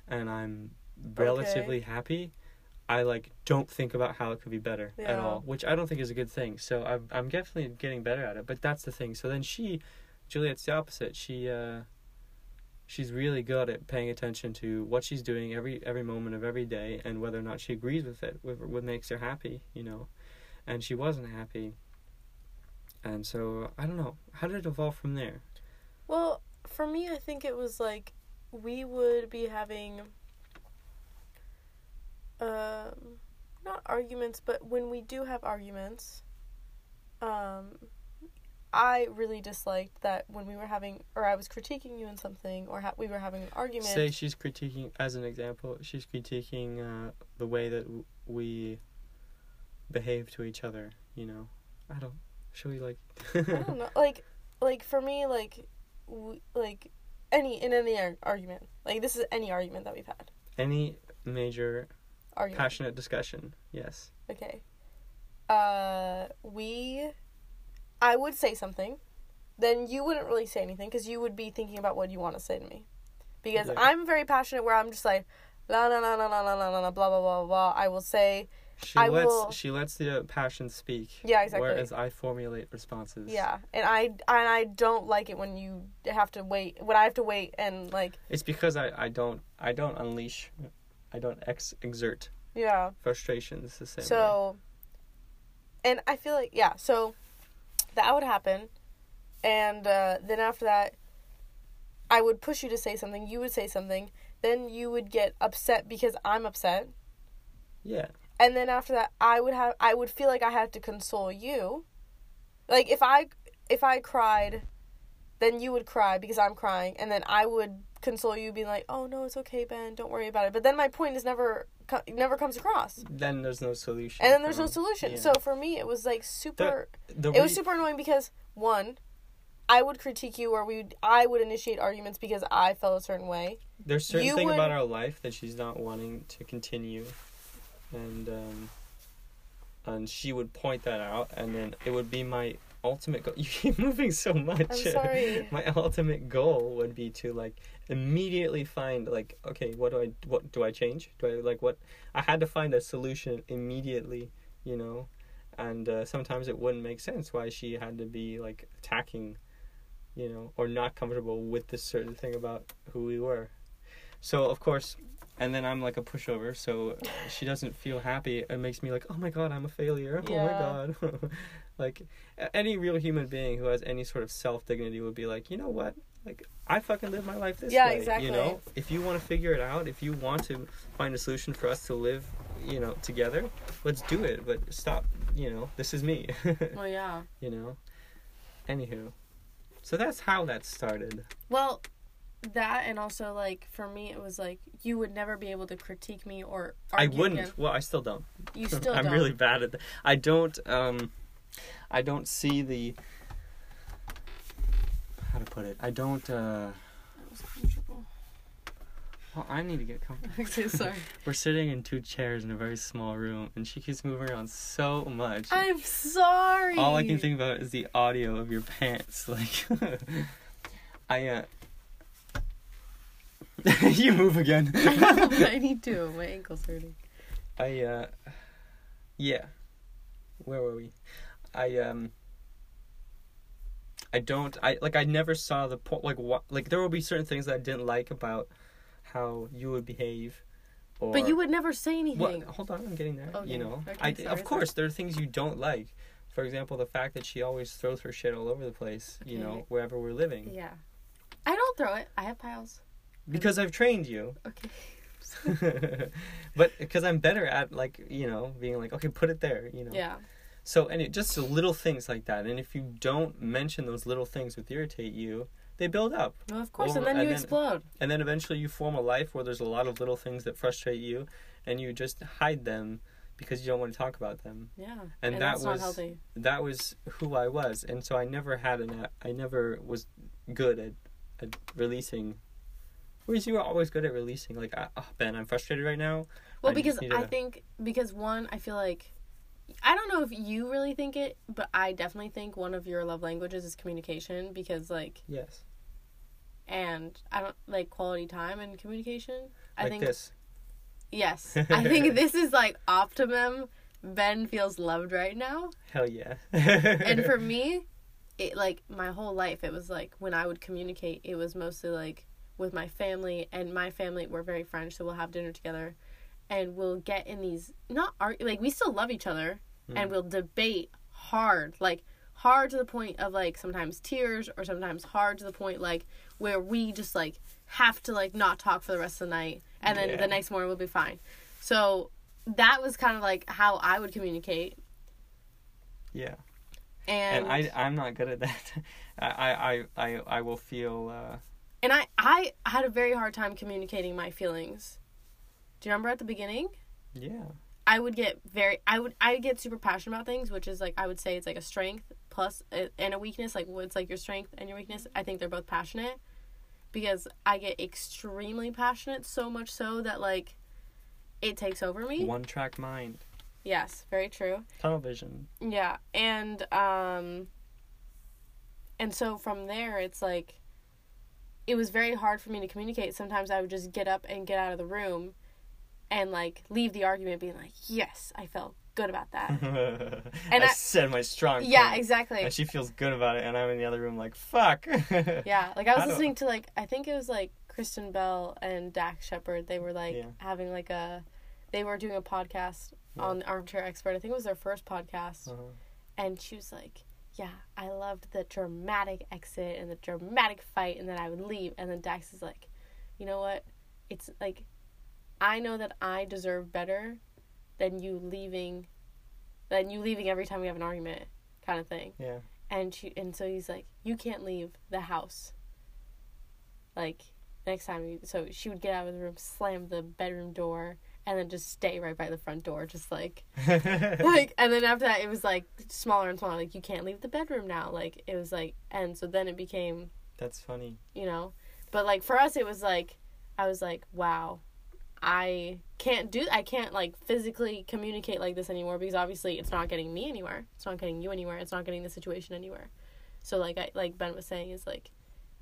S2: and I'm relatively happy, I like don't think about how it could be better at all, which I don't think is a good thing. So I'm I'm definitely getting better at it. But that's the thing. So then she, Juliet's the opposite. She uh, she's really good at paying attention to what she's doing every every moment of every day and whether or not she agrees with it, with what makes her happy, you know. And she wasn't happy. And so I don't know. How did it evolve from there?
S1: Well, for me, I think it was like we would be having um not arguments, but when we do have arguments, um I really disliked that when we were having or I was critiquing you in something or ha- we were having an argument.
S2: Say she's critiquing, as an example, she's critiquing uh, the way that w- we behave to each other. You know, I don't. Should we like? <laughs>
S1: I don't know. Like like for me like w- like any in any ar- argument. Like this is any argument that we've had.
S2: Any major
S1: Argument.
S2: passionate discussion? Yes.
S1: Okay. Uh, we. I would say something, then you wouldn't really say anything because you would be thinking about what you want to say to me. Because
S2: Yeah.
S1: I'm very passionate, where I'm just like, la la la la la la la la la blah blah blah blah. I will say,
S2: She
S1: I
S2: lets
S1: will-
S2: she lets the passion speak.
S1: Yeah, exactly.
S2: Whereas I formulate responses.
S1: yeah, and I and I don't like it when you have to wait. When I have to wait and like,
S2: It's because I, I don't I don't unleash, I don't ex exert
S1: yeah.
S2: frustrations the same way.
S1: So, and I feel like yeah, so that would happen, and uh, then after that, I would push you to say something. You would say something. Then you would get upset because I'm upset,
S2: Yeah.
S1: And then after that, I would have I would feel like I had to console you. Like if I if I cried, then you would cry because I'm crying, and then I would console you, being like, "Oh no, it's okay, Ben. Don't worry about it." But then my point is never never comes across,
S2: Then there's no solution.
S1: and then there's no solution.
S2: yeah.
S1: So for me, it was like super.
S2: the
S1: it was super annoying because one, I would critique you, or we would, I would initiate arguments because I felt a certain way.
S2: There's certain
S1: You
S2: thing
S1: would-
S2: about our life that she's not wanting to continue, and um, and she would point that out, and then it would be my ultimate goal. <laughs> You keep moving so much.
S1: I'm sorry. <laughs>
S2: my ultimate goal would be to like immediately find like okay, what do I what do I change? Do I like what I had to find a solution immediately, you know, and uh, sometimes it wouldn't make sense why she had to be like attacking, you know, or not comfortable with this certain thing about who we were. So of course, and then I'm like a pushover, so she doesn't feel happy. It makes me like, oh my god, I'm a failure. Oh my god. <laughs> like any real human being who has any sort of self dignity would be like, you know what? Like I fucking live my life this
S1: Yeah,
S2: way.
S1: exactly.
S2: You know, if you want to figure it out, if you want to find a solution for us to live, you know, together, let's do it. But stop. You know, this is me. <laughs>
S1: Well, yeah.
S2: you know. Anywho, so that's how that started.
S1: Well, that and also like for me, it was like you would never be able to critique me or
S2: I wouldn't.
S1: again.
S2: Well, I still don't.
S1: You <laughs> still
S2: I'm
S1: don't.
S2: really bad at that. I don't. Um, I don't see the. How to put it? I don't. Uh,
S1: That was comfortable.
S2: well, I need to get comfortable. <laughs>
S1: Okay, sorry. <laughs>
S2: We're sitting in two chairs in a very small room, and she keeps moving around so much.
S1: I'm sorry.
S2: All I can think about is the audio of your pants. Like, I. uh... <laughs> you move again. <laughs>
S1: I need to. My ankle's hurting.
S2: I uh yeah. Where were we? I um I don't I like I never saw the point like what like there will be certain things that I didn't like about how you would behave or
S1: But you would never say anything.
S2: well, hold on, I'm getting there.
S1: Okay,
S2: You know,
S1: okay,
S2: I
S1: sorry,
S2: of course there are things you don't like. For example, the fact that she always throws her shit all over the place. You know, wherever we're living,
S1: Yeah. I don't throw it. I have piles.
S2: Because I've trained you.
S1: Okay. <laughs>
S2: but because I'm better at like you know being like okay, put it there. You know.
S1: Yeah.
S2: So and it just little things like that, and if you don't mention those little things that irritate you, they build up,
S1: Well, of course,
S2: Over-
S1: and then
S2: and
S1: you
S2: then-
S1: explode.
S2: and then eventually you form a life where there's a lot of little things that frustrate you, and you just hide them because you don't want to talk about them.
S1: Yeah.
S2: And, that
S1: that's
S2: was
S1: not healthy.
S2: that was who I was, and so I never had an I never was good at, at releasing. Whereas you were always good at releasing, like ah, oh, Ben, I'm frustrated right now.
S1: Well,
S2: I
S1: because
S2: need
S1: I think because one, I feel like I don't know if you really think it, but I definitely think one of your love languages is communication because like
S2: Yes,
S1: and I don't like quality time and communication. I
S2: like
S1: think
S2: this.
S1: yes. I think <laughs> this is like optimum. Ben feels loved right now.
S2: Hell yeah.
S1: And for <laughs> me, it like my whole life it was like when I would communicate, it was mostly like with my family and my family we're very French, so we'll have dinner together and we'll get in these not argue like we still love each other and
S2: Mm.
S1: we'll debate hard, like hard to the point of like sometimes tears or sometimes hard to the point like where we just like have to like not talk for the rest of the night and then
S2: Yeah.
S1: the next morning we'll be fine. So that was kind of like how I would communicate
S2: Yeah.
S1: and
S2: And, I I'm not good at that. <laughs> I I I I will feel. Uh,
S1: and I I had a very hard time communicating my feelings. Do you remember at the beginning?
S2: yeah.
S1: I would get very I would I get super passionate about things, which is like I would say it's like a strength plus a, and a weakness. Like what's like your strength and your weakness. I think they're both passionate because I get extremely passionate, so much so that like it takes over me.
S2: One track mind.
S1: Yes, very true.
S2: Tunnel vision.
S1: Yeah, and um and so from there it's like it was very hard for me to communicate. Sometimes I would just get up and get out of the room and like leave the argument being like, "Yes, I felt good about that." <laughs>
S2: and I,
S1: I-
S2: said my strong.
S1: yeah,
S2: point.
S1: exactly.
S2: And she feels good about it, and I'm in the other room like, fuck. <laughs>
S1: Yeah, like I was
S2: I
S1: listening to like I think it was like Kristen Bell and Dax Shepard. They were like
S2: Yeah.
S1: having like a they were doing a podcast
S2: Yeah.
S1: on Armchair Expert. I think it was their first podcast.
S2: Uh-huh.
S1: and she was like, "Yeah, I loved the dramatic exit and the dramatic fight, and then I would leave." And then Dax is like, "You know what? It's like, I know that I deserve better than you leaving, than you leaving every time we have an argument, kind of thing."
S2: Yeah.
S1: And she and so he's like, "You can't leave the house." Like next time, you, so she would get out of the room, slam the bedroom door, and then just stay right by the front door, just like <laughs> like and then after that it was like smaller and smaller like you can't leave the bedroom now like it was like and so then it became
S2: That's funny.
S1: you know? But like for us it was like i was like wow i can't do i can't like physically communicate like this anymore because obviously it's not getting me anywhere it's not getting you anywhere it's not getting the situation anywhere. So like i like ben was saying is like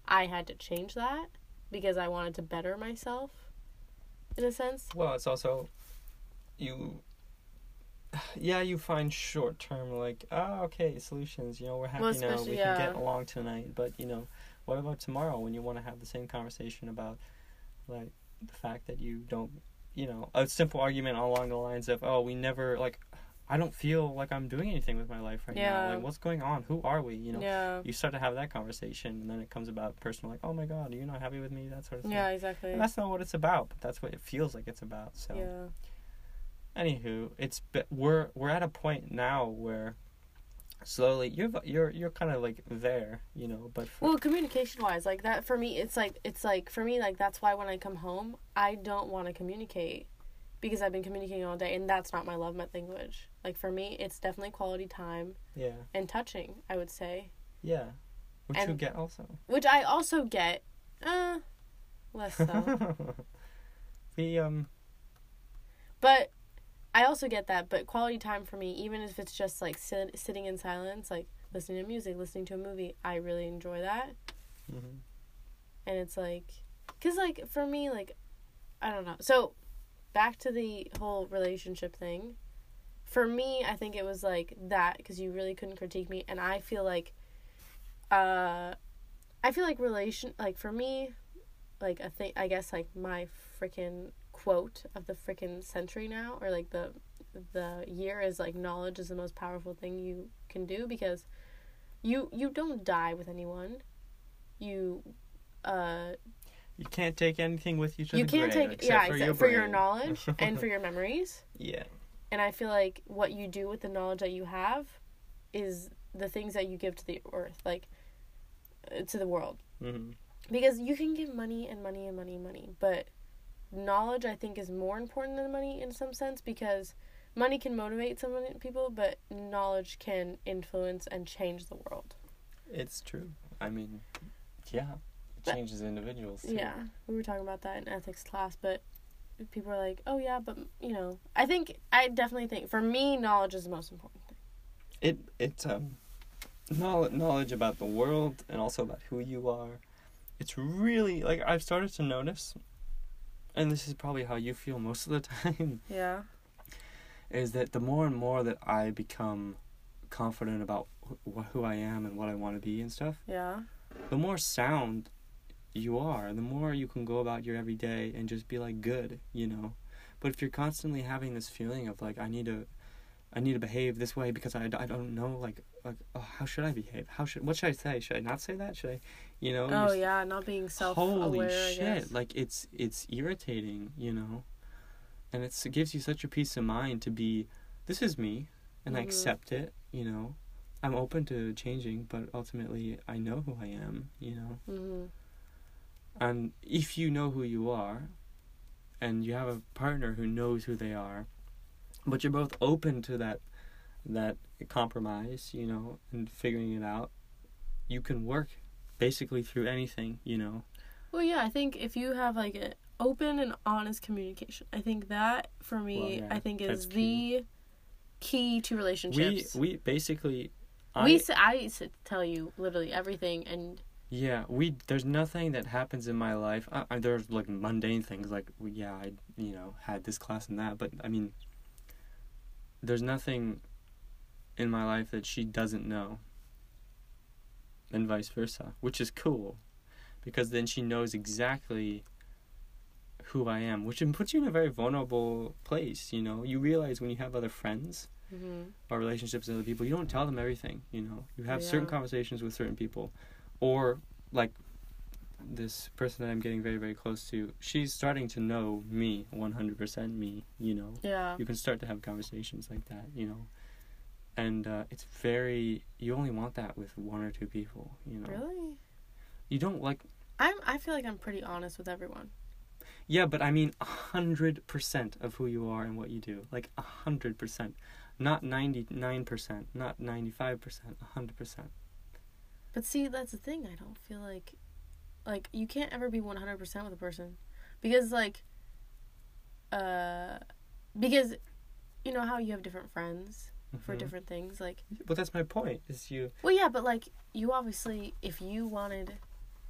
S1: i had to change that because i wanted to better myself in a sense
S2: Well, it's also you. Yeah, you find short term like, oh, okay, solutions. You know, we're happy
S1: Well,
S2: now. We can get along tonight. But you know, what about tomorrow when you want to have the same conversation about, like, the fact that you don't, you know, a simple argument along the lines of, oh, we never like, I don't feel like I'm doing anything with my life right
S1: Yeah.
S2: now. Like, what's going on? Who are we? You know.
S1: yeah
S2: You start to have that conversation, and then it comes about personal, like, oh my god, are you not happy with me? That sort of thing.
S1: yeah exactly
S2: And that's not what it's about, but that's what it feels like it's about. So,
S1: yeah
S2: anywho, it's we're we're at a point now where slowly you're you're you're kind of like there, you know. But for,
S1: Well, communication wise, like that for me, it's like it's like for me, like that's why when I come home, I don't want to communicate because I've been communicating all day, and that's not my love language. Like for me, it's definitely quality time
S2: yeah,
S1: and touching. I would say,
S2: yeah, which you get also.
S1: which I also get, uh, less so, <laughs>
S2: the um,
S1: but I also get that. But quality time for me, even if it's just like sit, sitting in silence, like listening to music, listening to a movie, I really enjoy that.
S2: mhm.
S1: and it's like because like for me like i don't know so back to the whole relationship thing for me i think it was like that because you really couldn't critique me and i feel like uh i feel like relation like for me like a thing i guess like my freaking quote of the freaking century now or like the the year is like knowledge is the most powerful thing you can do because you you don't die with anyone. You uh
S2: you can't take anything with you to
S1: you
S2: the
S1: can't
S2: grave
S1: take
S2: except
S1: yeah
S2: for,
S1: except
S2: your,
S1: for your knowledge and for <laughs> your memories.
S2: Yeah,
S1: and i feel like what you do with the knowledge that you have is the things that you give to the earth like uh, to the world
S2: hmm
S1: because you can give money and money and money and money but knowledge i think is more important than money in some sense because money can motivate some people but knowledge can influence and change the world
S2: it's true. I mean, yeah, it
S1: But-
S2: changes individuals. Too.
S1: Yeah, we were talking about that in ethics class, but people are like, "Oh yeah, but you know, I think I definitely think for me, knowledge is the most important thing."
S2: it it's um knowledge knowledge about the world and also about who you are it's really like i've started to notice and this is probably how you feel most of the <laughs> time
S1: Yeah.
S2: is that the more and more that i become confident about wh- who i am and what i want to be and stuff
S1: Yeah.
S2: the more sound you are, the more you can go about your everyday and just be like good, you know. But if you're constantly having this feeling of like I need to I need to behave this way because I, I don't know like like oh, how should I behave? How should what should I say? Should I not say that? Should I you know?
S1: Oh yeah, not being self
S2: Holy
S1: aware.
S2: shit! Like it's it's irritating, you know, and it's, it gives you such a peace of mind to be, this is me, and I
S1: Mhm.
S2: accept it. You know, I'm open to changing, but ultimately I know who I am. You know,
S1: hmm
S2: and if you know who you are, and you have a partner who knows who they are, but you're both open to that that compromise, you know, and figuring it out, you can work basically through anything. You know.
S1: Well, yeah, I think if you have like an open and honest communication, I think that for me,
S2: Well, yeah,
S1: I think is the
S2: key.
S1: to relationships.
S2: we we basically
S1: we
S2: I,
S1: s- I used to tell you literally everything, and
S2: yeah we there's nothing that happens in my life uh, uh, there's like mundane things like yeah i you know had this class and that but i mean there's nothing in my life that she doesn't know and vice versa which is cool because then she knows exactly who i am which puts you in a very vulnerable place you know you realize when you have other friends
S1: Mhm.
S2: or relationships with other people, you don't tell them everything. You know, you have certain conversations with certain people, or like this person that I'm getting very very close to, she's starting to know me 100% me, you know.
S1: Yeah.
S2: You can start to have conversations like that, you know. And uh, it's very you only want that with one or two people, you know.
S1: Really?
S2: You don't like
S1: I'm I feel like I'm pretty honest with everyone.
S2: Yeah, but I mean 100% of who you are and what you do. Like 100%. Not 99%, not 95%, 100%.
S1: But see, that's the thing. I don't feel like, like you can't ever be one hundred percent with a person, because like, uh, because, you know how you have different friends for
S2: Mhm.
S1: different things. Like,
S2: But that's my point. Is you
S1: well, yeah, but like you obviously, if you wanted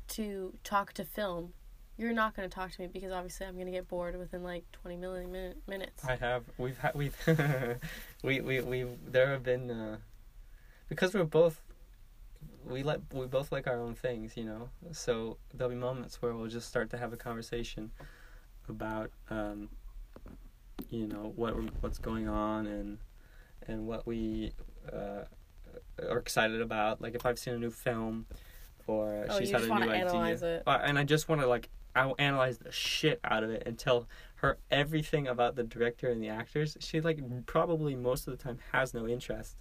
S1: to talk to film, you're not going to talk to me because obviously I'm going to get bored within like twenty million min- minutes.
S2: I have we've had we've <laughs> we we we there have been uh, because we're both we let we both like our own things, you know. So there'll be moments where we'll just start to have a conversation about um, you know what what's going on and and what we uh, are excited about. Like if I've seen a new film or
S1: oh,
S2: she's had a new idea. Uh, and I just want to like I will analyze the shit out of it and tell her everything about the director and the actors. She like probably most of the time has no interest,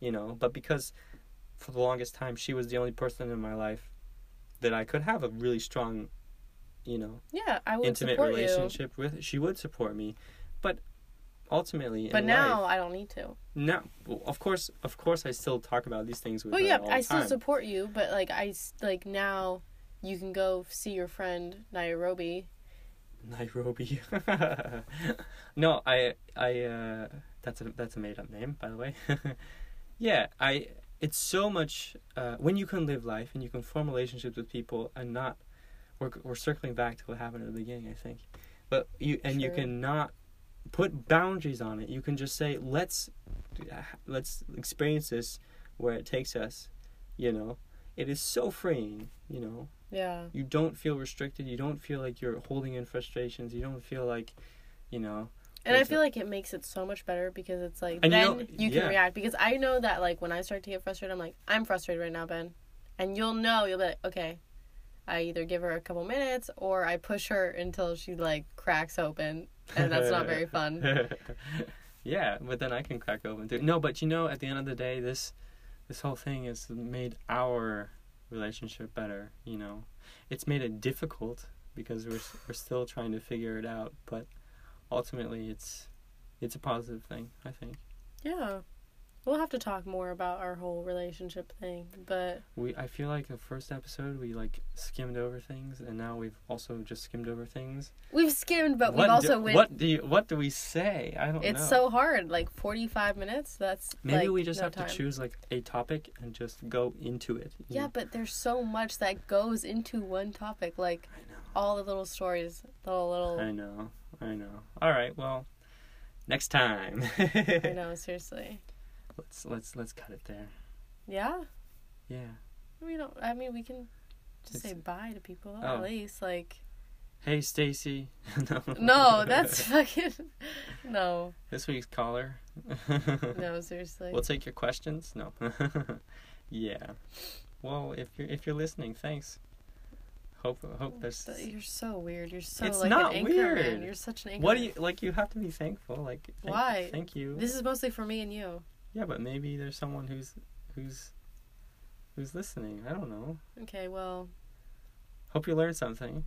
S2: you know. But because for the longest time she was the only person in my life that I could have a really strong, you know,
S1: Yeah, I would
S2: intimate
S1: support you.
S2: relationship with. She would support me, but ultimately,
S1: But now
S2: life,
S1: I don't need to.
S2: now well, of course, of course, I still talk about these things with
S1: Well, yeah, I still
S2: time.
S1: support you, but like I like now you can go see your friend Nairobi.
S2: Nairobi. <laughs> no, I I uh that's a that's a made up name, by the way. <laughs> yeah, I it's so much uh when you can live life and you can form relationships with people and not we're we're circling back to what happened at the beginning, I think. But you and you
S1: Sure.
S2: can not put boundaries on it. You can just say let's let's experience this where it takes us, you know. It is so freeing, you know
S1: Yeah.
S2: you don't feel restricted you don't feel like you're holding in frustrations you don't feel like you know
S1: And I feel like it makes it so much better because it's like
S2: And you
S1: then
S2: know-
S1: you can
S2: yeah.
S1: react. Because I know that like when I start to get frustrated I'm like I'm frustrated right now Ben. And you'll know you'll be like okay I either give her a couple minutes or I push her until she like cracks open. And that's not very fun. <laughs>
S2: yeah but then i can crack open too. No but you know at the end of the day this this whole thing has made our relationship better you know? It's made it difficult because we're we're still trying to figure it out but ultimately it's it's a positive thing i think
S1: Yeah. We'll have to talk more about our whole relationship thing, but
S2: We I feel like the first episode we like skimmed over things, and now we've also just skimmed over things.
S1: we've skimmed but
S2: what
S1: we've also
S2: do,
S1: went
S2: what do you, what do we say? I don't
S1: It's
S2: know.
S1: so hard. Like 45 minutes. That's
S2: Maybe
S1: like,
S2: we just
S1: no
S2: have
S1: time.
S2: to choose like a topic and just go into it.
S1: Yeah,
S2: know?
S1: but there's so much that goes into one topic. Like. All the little stories, little little.
S2: I know. I know. All right. Well, next time. <laughs>
S1: I know. Seriously.
S2: let's let's let's cut it there.
S1: Yeah.
S2: Yeah.
S1: We don't. I mean, we can Just
S2: It's-
S1: say bye to people
S2: Oh.
S1: at least. Like,
S2: Hey, Stacy. <laughs> no.
S1: no, that's <laughs> fucking no,
S2: this week's caller.
S1: no, seriously.
S2: We'll take your questions. No. yeah. Well, if you're if you're listening, thanks. Hope hope oh,
S1: there's. You're so weird. You're so
S2: It's
S1: like
S2: not
S1: an anchor man.
S2: weird.
S1: You're such an anchor.
S2: What do you like? You have to be thankful. Like thank,
S1: Why?
S2: Thank you.
S1: This is mostly for me and you.
S2: Yeah, but maybe there's someone who's who's who's listening. I don't know.
S1: Okay, well,
S2: Hope you learned something.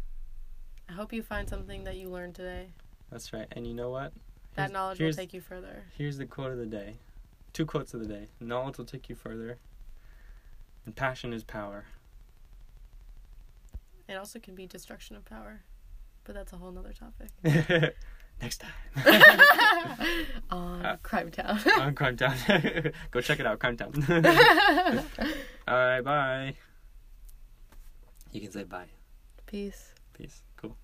S1: I hope you find something that you learned today.
S2: That's right. And you know what?
S1: That knowledge will take you further.
S2: Here's the quote of the day. Two quotes of the day. Knowledge will take you further. And passion is power.
S1: It also can be destruction of power, but that's a whole nother topic. <laughs>
S2: Next time. <laughs>
S1: On
S2: Uh,
S1: Crime Town.
S2: on Crime Town. <laughs> Go check it out, Crime Town. Alright, bye. You can say bye.
S1: Peace.
S2: Peace. Cool.